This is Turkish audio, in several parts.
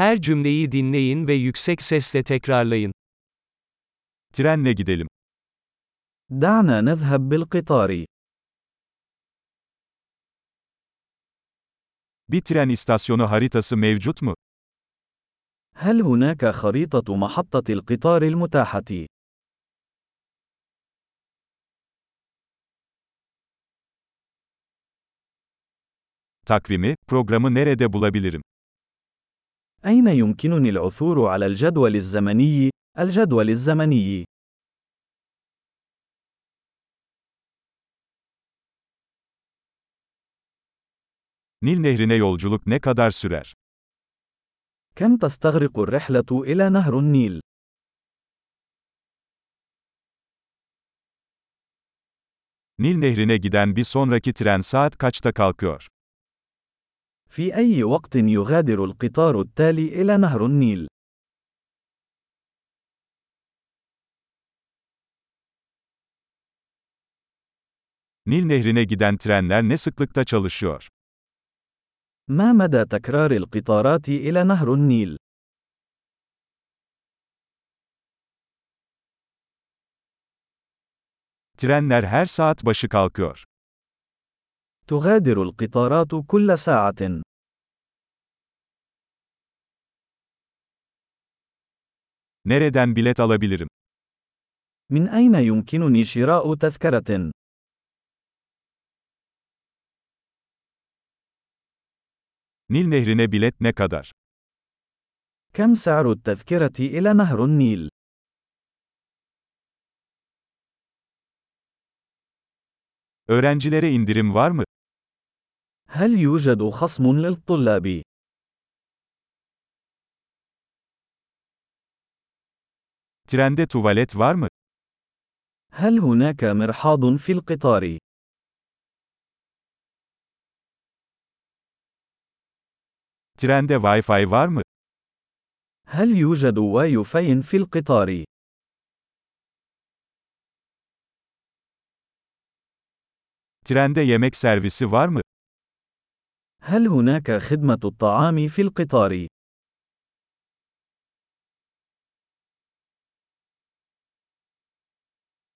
Her cümleyi dinleyin ve yüksek sesle tekrarlayın. Trenle gidelim. دعنا نذهب بالقطار. Bir tren istasyonu haritası mevcut mu? هل هناك خريطة محطة القطار المتاحة؟ Takvimi, programı nerede bulabilirim? أين يمكنني العثور على الجدول الزمني؟ الجدول الزمني. Nil Nehri'ne yolculuk ne kadar sürer? كم تستغرق الرحلة إلى نهر النيل؟ Nil Nehri'ne giden bir sonraki tren saat kaçta kalkıyor? في أي وقت يغادر القطار التالي إلى نهر النيل؟ Nil Nehri'ne giden trenler ne sıklıkta çalışıyor? ما مدى تكرار القطارات إلى نهر النيل؟ Trenler her saat başı kalkıyor. تغادر القطارات كل ساعة. Nereden bilet alabilirim? من أين يمكنني شراء تذكرة؟ Nil Nehri'ne bilet ne kadar? كم سعر التذكرة إلى نهر النيل؟ Öğrencilere indirim var mı? هل يوجد خصم للطلاب؟ Trende tuvalet var mı? هل هناك مرحاض في القطار؟ Trende Wi-Fi var mı? هل يوجد واي فاي في القطار؟ Trende yemek servisi var mı? هل هناك خدمة الطعام في القطار؟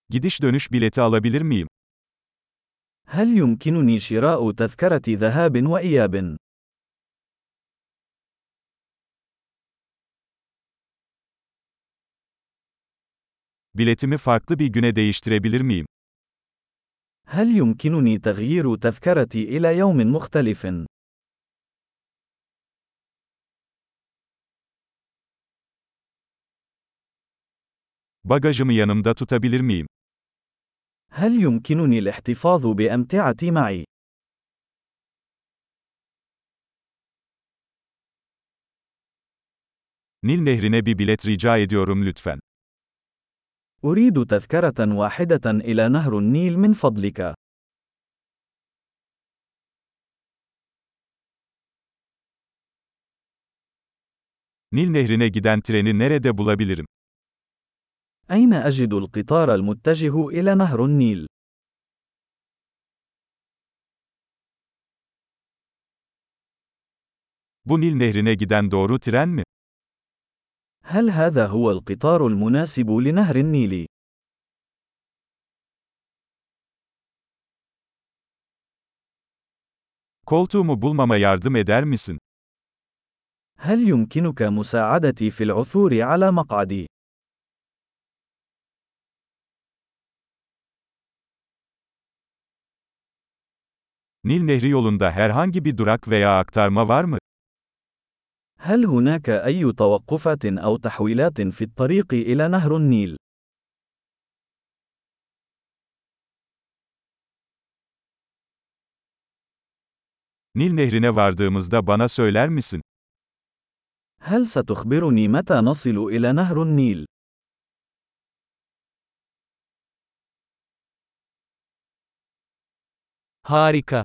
Gidiş dönüş bileti alabilir miyim? هل يمكنني شراء تذكرة ذهاب وإياب؟ Biletimi farklı bir güne değiştirebilir miyim? هل يمكنني تغيير تذكرتي إلى يوم مختلف؟ Bagajımı yanımda tutabilir miyim? هل يمكنني الاحتفاظ بأمتعتي معي؟ Nil Nehri'ne bir bilet rica ediyorum lütfen. أريد تذكرة واحدة إلى نهر النيل من فضلك. Nil Nehri'ne giden treni nerede bulabilirim? أين أجد القطار المتجه إلى نهر النيل؟ Bu Nil Nehri'ne giden doğru tren mi? هل هذا هو القطار المناسب لنهر النيل؟ Koltuğumu bulmama yardım eder misin? هل يمكنك مساعدتي في العثور على مقعدي؟ Nil Nehri yolunda herhangi bir durak veya aktarma var mı? هل هناك أي توقفات أو تحويلات في الطريق إلى نهر النيل؟ Nil Nehri'ne vardığımızda bana söyler misin? هل ستخبرني متى نصل إلى نهر النيل؟ Harika.